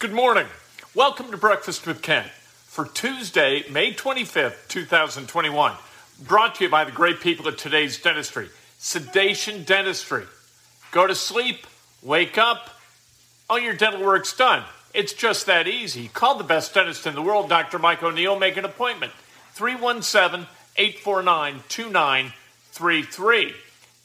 Good morning. Welcome to Breakfast with Ken for Tuesday, May 25th, 2021. Brought to you by the great people at today's dentistry, Sedation Dentistry. Go to sleep, wake up, all your dental work's done. It's just that easy. Call the best dentist in the world, Dr. Mike O'Neill. Make an appointment. 317 849 2933.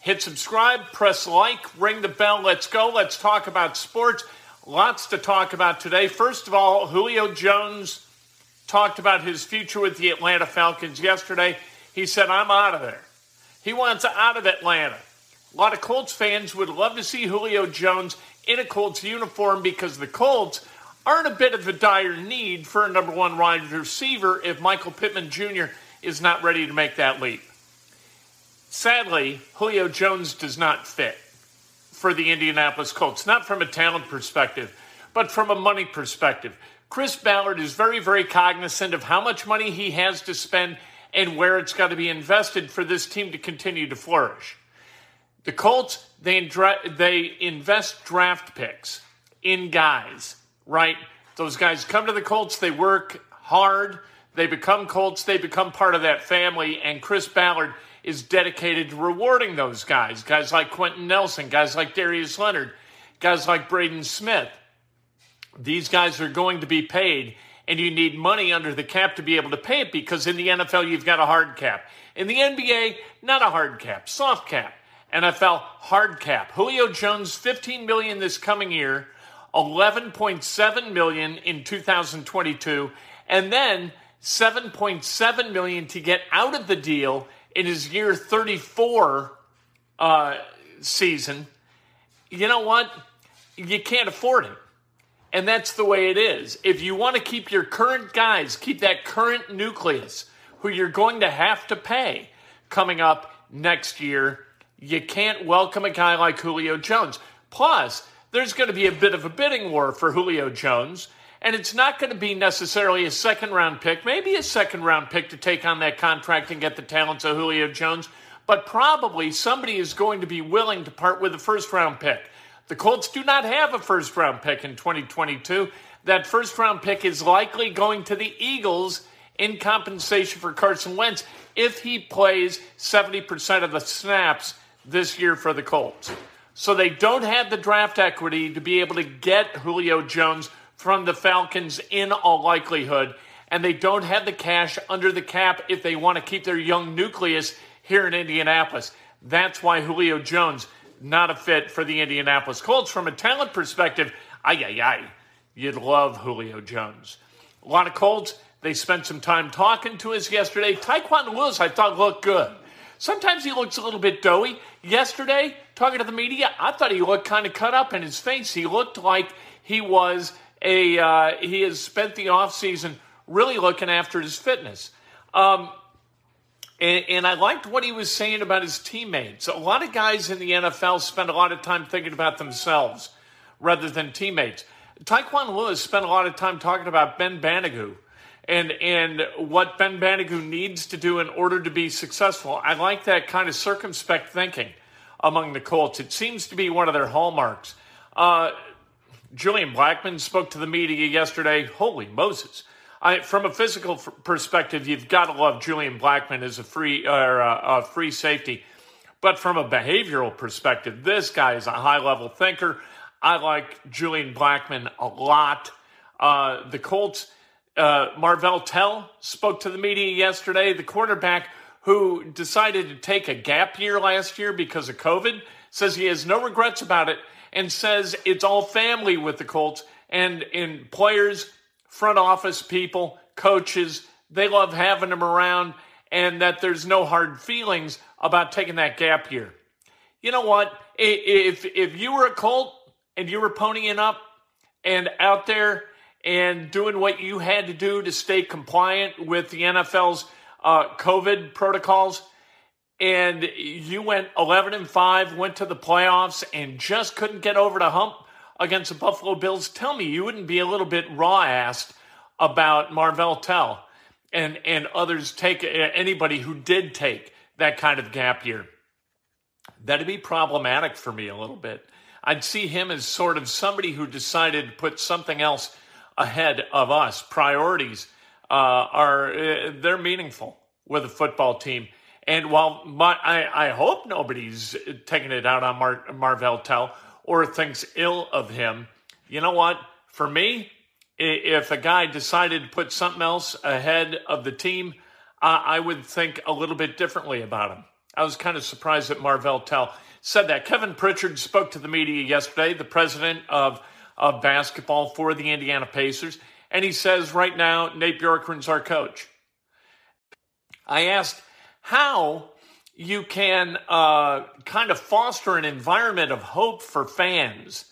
Hit subscribe, press like, ring the bell. Let's go. Let's talk about sports. Lots to talk about today. First of all, Julio Jones talked about his future with the Atlanta Falcons yesterday. He said, I'm out of there. He wants out of Atlanta. A lot of Colts fans would love to see Julio Jones in a Colts uniform because the Colts are in a bit of a dire need for a number one wide receiver if Michael Pittman Jr. is not ready to make that leap. Sadly, Julio Jones does not fit for the Indianapolis Colts, not from a talent perspective, but from a money perspective. Chris Ballard is very, very cognizant of how much money he has to spend and where it's got to be invested for this team to continue to flourish. The Colts, they, they invest draft picks in guys, right? Those guys come to the Colts, they work hard, they become Colts, they become part of that family, and Chris Ballard is dedicated to rewarding those guys. Guys like Quenton Nelson, guys like Darius Leonard, guys like Braden Smith. These guys are going to be paid, and you need money under the cap to be able to pay it because in the NFL, you've got a hard cap. In the NBA, not a hard cap, soft cap. NFL, hard cap. Julio Jones, 15 million this coming year, 11.7 million in 2022, and then 7.7 million to get out of the deal in his year 34 uh, season, you know what? You can't afford it. And that's the way it is. If you want to keep your current guys, keep that current nucleus who you're going to have to pay coming up next year, you can't welcome a guy like Julio Jones. Plus, there's going to be a bit of a bidding war for Julio Jones and it's not going to be necessarily a second round pick, maybe a second round pick to take on that contract and get the talents of Julio Jones, but probably somebody is going to be willing to part with a first round pick. The Colts do not have a first round pick in 2022. That first round pick is likely going to the Eagles in compensation for Carson Wentz if he plays 70% of the snaps this year for the Colts. So they don't have the draft equity to be able to get Julio Jones from the Falcons in all likelihood, and they don't have the cash under the cap if they want to keep their young nucleus here in Indianapolis. That's why Julio Jones not a fit for the Indianapolis Colts from a talent perspective. Ay ay ay, you'd love Julio Jones. A lot of Colts. They spent some time talking to us yesterday. Tyquan Lewis, I thought looked good. Sometimes he looks a little bit doughy. Yesterday, talking to the media, I thought he looked kind of cut up in his face. He looked like he was a uh, he has spent the offseason really looking after his fitness. Um, and, and, I liked what he was saying about his teammates. A lot of guys in the NFL spend a lot of time thinking about themselves rather than teammates. Tyquan Lewis spent a lot of time talking about Ben Banogu and and what Ben Banogu needs to do in order to be successful. I like that kind of circumspect thinking among the Colts. It seems to be one of their hallmarks. Uh, Julian Blackmon spoke to the media yesterday. Holy Moses. I, from a physical f- perspective, you've got to love Julian Blackmon as a free uh, free safety. But from a behavioral perspective, this guy is a high level thinker. I like Julian Blackmon a lot. Uh, the Colts, uh, Marvell Tell spoke to the media yesterday. The quarterback who decided to take a gap year last year because of COVID says he has no regrets about it and says it's all family with the Colts and in players, front office people, coaches, they love having them around and that there's no hard feelings about taking that gap year. You know what? If if you were a Colt and you were ponying up, and out there and doing what you had to do to stay compliant with the NFL's uh, COVID protocols, and you went 11 and 5, went to the playoffs, and just couldn't get over the hump against the Buffalo Bills, tell me you wouldn't be a little bit raw assed about Marvell Tell and, and others take anybody who did take that kind of gap year. That'd be problematic for me a little bit. I'd see him as sort of somebody who decided to put something else ahead of us. Priorities uh, are uh, they're meaningful with a football team. And while my, I, I hope nobody's taking it out on Mar, Marvell Tell or thinks ill of him, you know what? For me, if a guy decided to put something else ahead of the team, I would think a little bit differently about him. I was kind of surprised that Marvell Tell said that. Kevin Pritchard spoke to the media yesterday, the president of of basketball for the Indiana Pacers. And he says right now, Nate Bjorkgren's our coach. I asked how you can uh, kind of foster an environment of hope for fans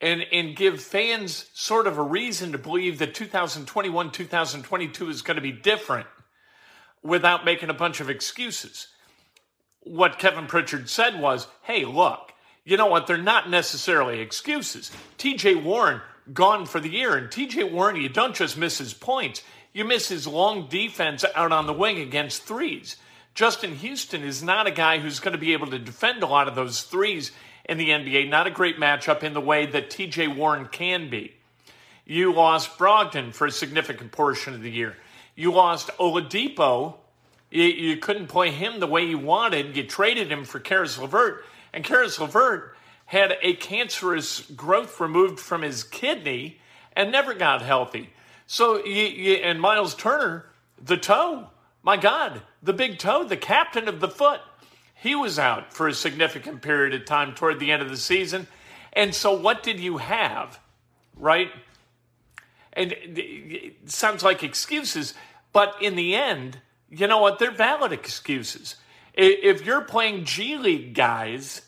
and, and give fans sort of a reason to believe that 2021 2022 is going to be different without making a bunch of excuses. What Kevin Pritchard said was, hey, look, you know what? They're not necessarily excuses. TJ Warren gone for the year. And TJ Warren, you don't just miss his points, you miss his long defense out on the wing against threes. Justin Houston is not a guy who's going to be able to defend a lot of those threes in the NBA. Not a great matchup in the way that TJ Warren can be. You lost Brogdon for a significant portion of the year. You lost Oladipo. You, you couldn't play him the way you wanted. You traded him for Caris LeVert. And Caris LeVert had a cancerous growth removed from his kidney and never got healthy. So, you, you, and Myles Turner, the toe, my God, the big toe, the captain of the foot, he was out for a significant period of time toward the end of the season. And so, what did you have, right? And it sounds like excuses, but in the end, you know what? They're valid excuses. If you're playing G League guys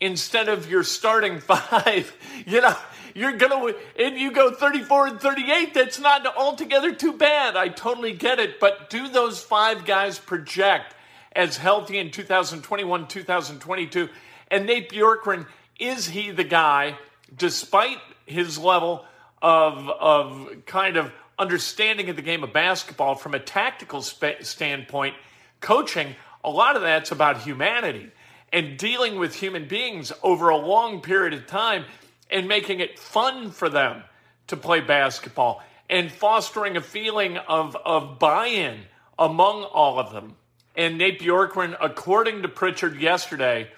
instead of your starting five, you know, you're to, and you go 34 and 38, that's not altogether too bad. I totally get it. But do those five guys project as healthy in 2021, 2022? And Nate Bjorkgren, is he the guy, despite his level of, of kind of understanding of the game of basketball from a tactical sp- standpoint, coaching? a lot of that's about humanity and dealing with human beings over a long period of time and making it fun for them to play basketball and fostering a feeling of, of buy in among all of them. And Nate Bjorkgren, according to Pritchard yesterday,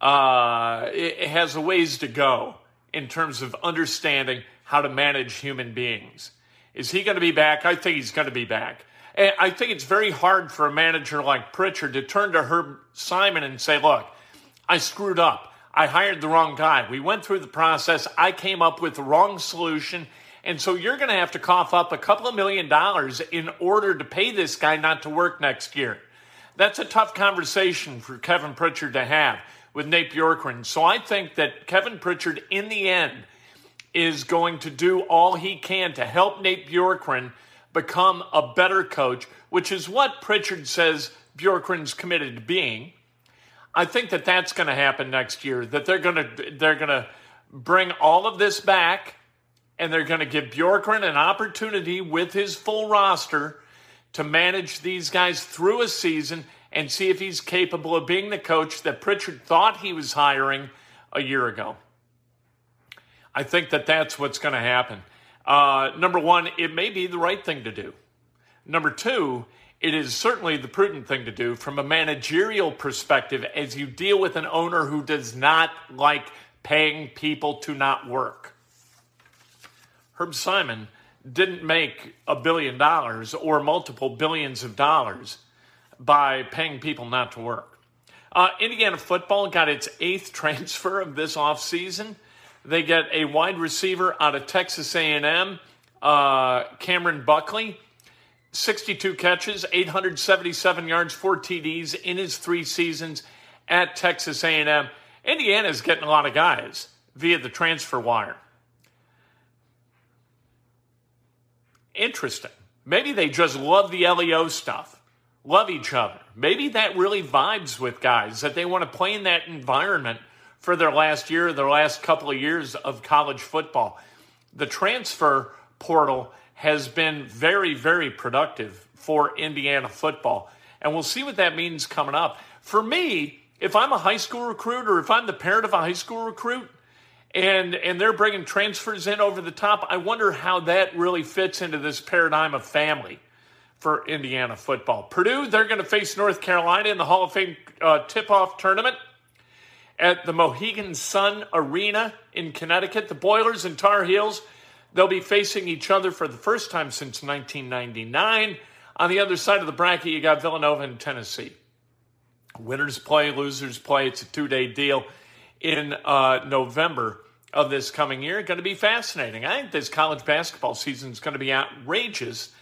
uh, it has a ways to go in terms of understanding how to manage human beings. Is he going to be back? I think he's going to be back. And I think it's very hard for a manager like Pritchard to turn to Herb Simon and say, look, I screwed up. I hired the wrong guy. We went through the process. I came up with the wrong solution. And so you're going to have to cough up a couple of million dollars in order to pay this guy not to work next year. That's a tough conversation for Kevin Pritchard to have with Nate Bjorkgren. So I think that Kevin Pritchard, in the end, is going to do all he can to help Nate Bjorkgren – become a better coach, which is what Pritchard says Bjorkgren's committed to being. I think that that's going to happen next year. That they're going to they're going to bring all of this back, and they're going to give Bjorkgren an opportunity with his full roster to manage these guys through a season and see if he's capable of being the coach that Pritchard thought he was hiring a year ago. I think that that's what's going to happen. Uh, number one, it may be the right thing to do. Number two, it is certainly the prudent thing to do from a managerial perspective as you deal with an owner who does not like paying people to not work. Herb Simon didn't make a billion dollars or multiple billions of dollars by paying people not to work. Uh, Indiana football got its eighth transfer of this offseason. They get a wide receiver out of Texas A&M, uh, Cameron Buckley, 62 catches, 877 yards, four TDs in his three seasons at Texas A&M. Indiana's getting a lot of guys via the transfer wire. Interesting. Maybe they just love the LEO stuff, love each other. Maybe that really vibes with guys that they want to play in that environment for their last year, their last couple of years of college football. The transfer portal has been very, very productive for Indiana football. And we'll see what that means coming up. For me, if I'm a high school recruit or if I'm the parent of a high school recruit and and they're bringing transfers in over the top, I wonder how that really fits into this paradigm of family for Indiana football. Purdue, they're going to face North Carolina in the Hall of Fame uh, tip-off tournament at the Mohegan Sun Arena in Connecticut. The Boilers and Tar Heels, they'll be facing each other for the first time since 1999. On the other side of the bracket, you got Villanova and Tennessee. Winners play, losers play. It's a two day deal in uh, November of this coming year. Going to be fascinating. I think this college basketball season is going to be outrageous,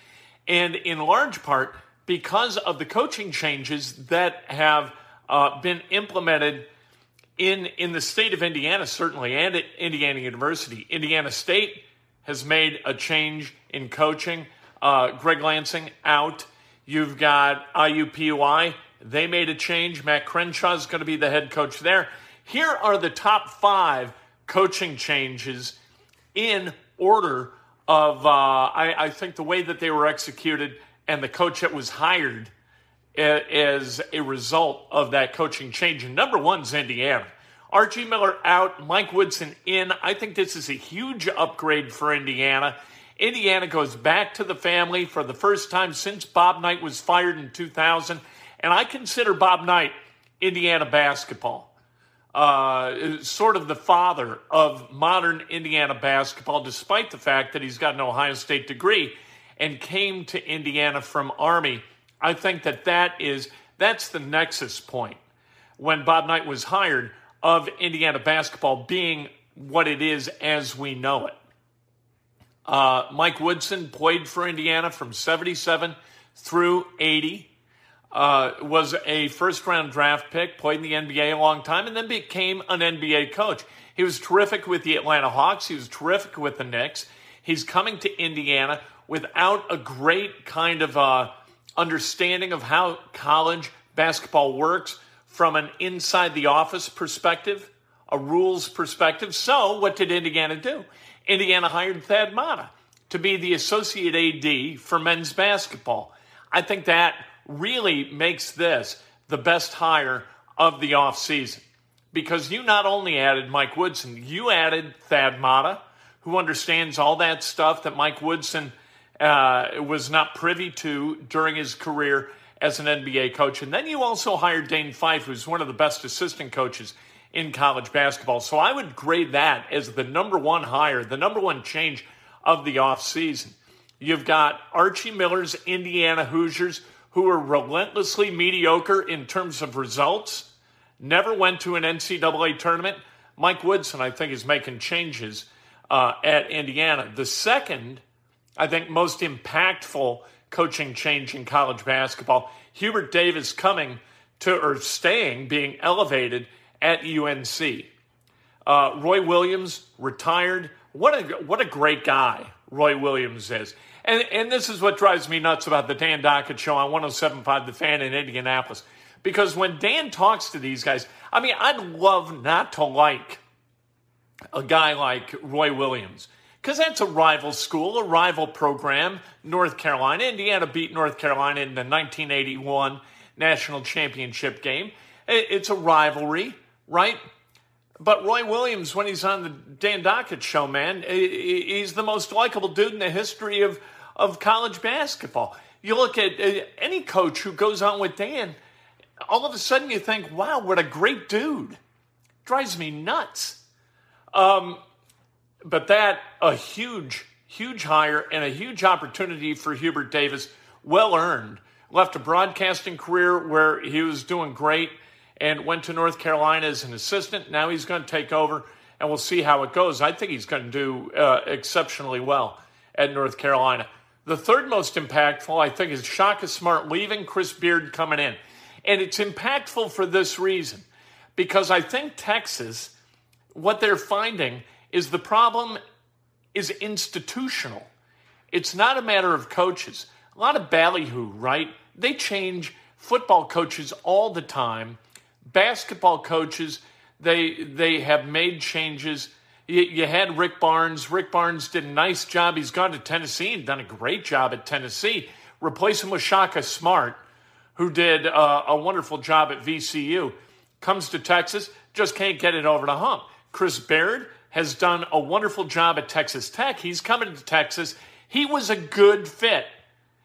and in large part because of the coaching changes that have uh, been implemented in in the state of Indiana, certainly, and at Indiana University. Indiana State has made a change in coaching. Uh, Greg Lansing out. You've got IUPUI they made a change. Matt Crenshaw is going to be the head coach there. Here are the top five coaching changes in order of, uh, I, I, think, the way that they were executed and the coach that was hired as a result of that coaching change. And number one is Indiana. Archie Miller out, Mike Woodson in. I think this is a huge upgrade for Indiana. Indiana goes back to the family for the first time since Bob Knight was fired in 2000. And I consider Bob Knight Indiana basketball, uh, sort of the father of modern Indiana basketball, despite the fact that he's got an Ohio State degree and came to Indiana from Army. I think that that is that's the nexus point when Bob Knight was hired of Indiana basketball being what it is as we know it. Uh, Mike Woodson played for Indiana from 77 through 80 uh, was a first round draft pick, played in the NBA a long time, and then became an NBA coach. He was terrific with the Atlanta Hawks. He was terrific with the Knicks. He's coming to Indiana without a great kind of uh, understanding of how college basketball works from an inside the office perspective, a rules perspective. So, what did Indiana do? Indiana hired Thad Matta to be the associate AD for men's basketball. I think that really makes this the best hire of the offseason because you not only added Mike Woodson, you added Thad Matta, who understands all that stuff that Mike Woodson uh, was not privy to during his career as an NBA coach. And then you also hired Dane Fife, who's one of the best assistant coaches in college basketball. So I would grade that as the number one hire, the number one change of the offseason. You've got Archie Miller's Indiana Hoosiers who are relentlessly mediocre in terms of results, never went to an NCAA tournament. Mike Woodson, I think, is making changes uh, at Indiana. The second, I think, most impactful coaching change in college basketball, Hubert Davis coming to or staying, being elevated at UNC. Uh, Roy Williams retired. What a what a great guy Roy Williams is. And, and this is what drives me nuts about the Dan Dakich show on 1075 The Fan in Indianapolis. Because when Dan talks to these guys, I mean, I'd love not to like a guy like Roy Williams because that's a rival school, a rival program. North Carolina, Indiana beat North Carolina in the 1981 national championship game. It's a rivalry, right? But Roy Williams, when he's on the Dan Dakich show, man, he's the most likable dude in the history of of college basketball. You look at uh, any coach who goes on with Dan, all of a sudden you think, wow, what a great dude. Drives me nuts. Um, but that, a huge, huge hire and a huge opportunity for Hubert Davis, well earned. Left a broadcasting career where he was doing great and went to North Carolina as an assistant. Now he's going to take over, and we'll see how it goes. I think he's going to do uh, exceptionally well at North Carolina. The third most impactful, I think, is Shaka Smart leaving, Chris Beard coming in. And it's impactful for this reason because I think Texas, what they're finding is the problem is institutional. It's not a matter of coaches. A lot of ballyhoo, right? They change football coaches all the time. Basketball coaches, they they have made changes. You, you, had Rick Barnes. Rick Barnes did a nice job. He's gone to Tennessee and done a great job at Tennessee. Replace him with Shaka Smart, who did uh, a wonderful job at VCU. Comes to Texas, just can't get it over the hump. Chris Beard has done a wonderful job at Texas Tech. He's coming to Texas. He was a good fit,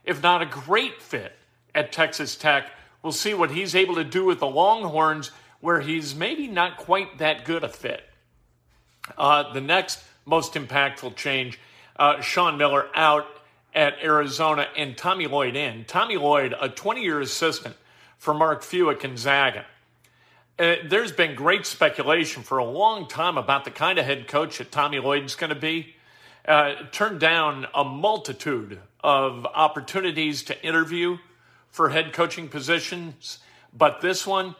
if not a great fit, at Texas Tech. We'll see what he's able to do with the Longhorns, where he's maybe not quite that good a fit. Uh, the next most impactful change uh, Sean Miller out at Arizona and Tommy Lloyd in. Tommy Lloyd, a 20 year assistant for Mark Few at Gonzaga. Uh, there's been great speculation for a long time about the kind of head coach that Tommy Lloyd's going to be. Uh, turned down a multitude of opportunities to interview for head coaching positions, but this one,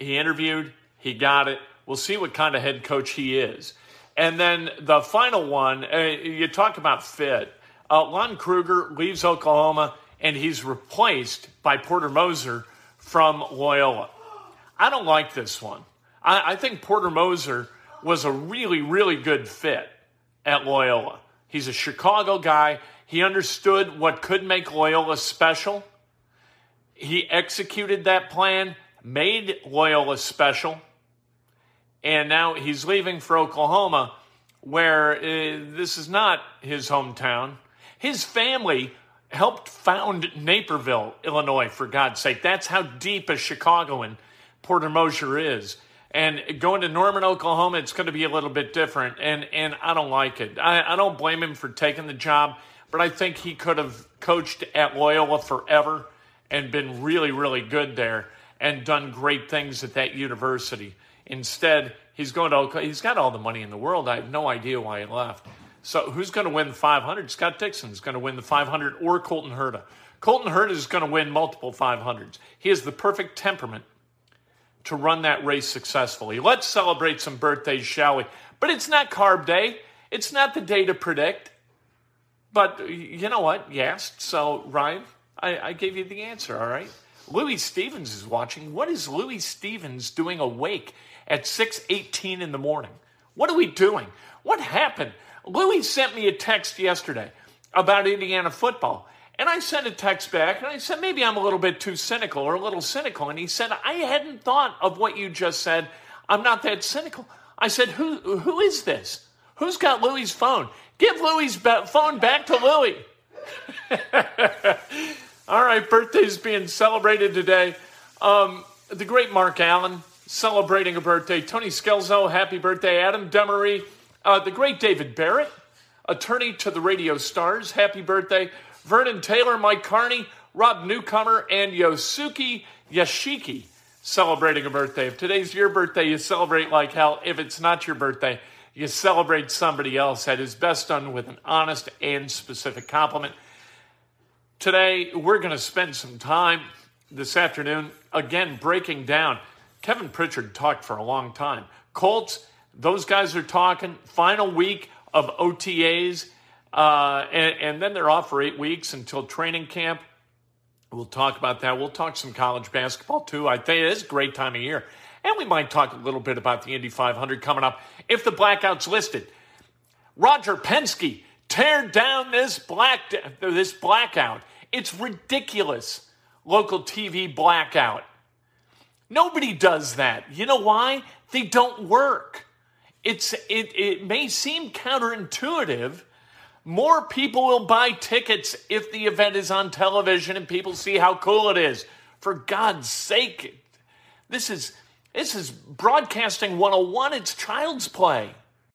he interviewed, he got it. We'll see what kind of head coach he is. And then the final one, uh, you talk about fit. Uh, Lon Kruger leaves Oklahoma and he's replaced by Porter Moser from Loyola. I don't like this one. I, I think Porter Moser was a really, really good fit at Loyola. He's a Chicago guy. He understood what could make Loyola special. He executed that plan, made Loyola special, and now he's leaving for Oklahoma, where uh, this is not his hometown. His family helped found Naperville, Illinois, for God's sake. That's how deep a Chicagoan Porter Moser is. And going to Norman, Oklahoma, it's going to be a little bit different. And, and I don't like it. I, I don't blame him for taking the job, but I think he could have coached at Loyola forever and been really, really good there and done great things at that university. Instead, he's going to Oklahoma. He's got all the money in the world. I have no idea why he left. So who's going to win the 500? Scott Dixon's going to win the 500 or Colton Herta. Colton Herta is going to win multiple 500s. He has the perfect temperament to run that race successfully. Let's celebrate some birthdays, shall we? But it's not carb day. It's not the day to predict. But you know what? You asked. So, Ryan, I, I gave you the answer, all right? Louis Stevens is watching. What is Louis Stevens doing awake at 6.18 in the morning? What are we doing? What happened? Louis sent me a text yesterday about Indiana football. And I sent a text back and I said, maybe I'm a little bit too cynical or a little cynical. And he said, I hadn't thought of what you just said. I'm not that cynical. I said, who, who is this? Who's got Louis' phone? Give Louis' phone back to Louis. All right, birthday's being celebrated today. Um, the great Mark Allen celebrating a birthday. Tony Skelzo, happy birthday. Adam Demery, uh, the great David Barrett, attorney to the radio stars, happy birthday. Vernon Taylor, Mike Carney, Rob Newcomer, and Yosuke Yashiki celebrating a birthday. If today's your birthday, you celebrate like hell. If it's not your birthday, you celebrate somebody else. That is best done with an honest and specific compliment. Today, we're going to spend some time this afternoon, again, breaking down. Kevin Pritchard talked for a long time. Colts, those guys are talking. Final week of OTAs. Uh, and, and, then they're off for eight weeks until training camp. We'll talk about that. We'll talk some college basketball too. I think it is a great time of year. And we might talk a little bit about the Indy 500 coming up if the blackout's listed. Roger Penske, tear down this black this blackout. It's ridiculous. Local TV blackout. Nobody does that. You know why? They don't work. It's it it may seem counterintuitive more people will buy tickets if the event is on television and people see how cool it is. For God's sake, this is this is broadcasting 101. It's child's play.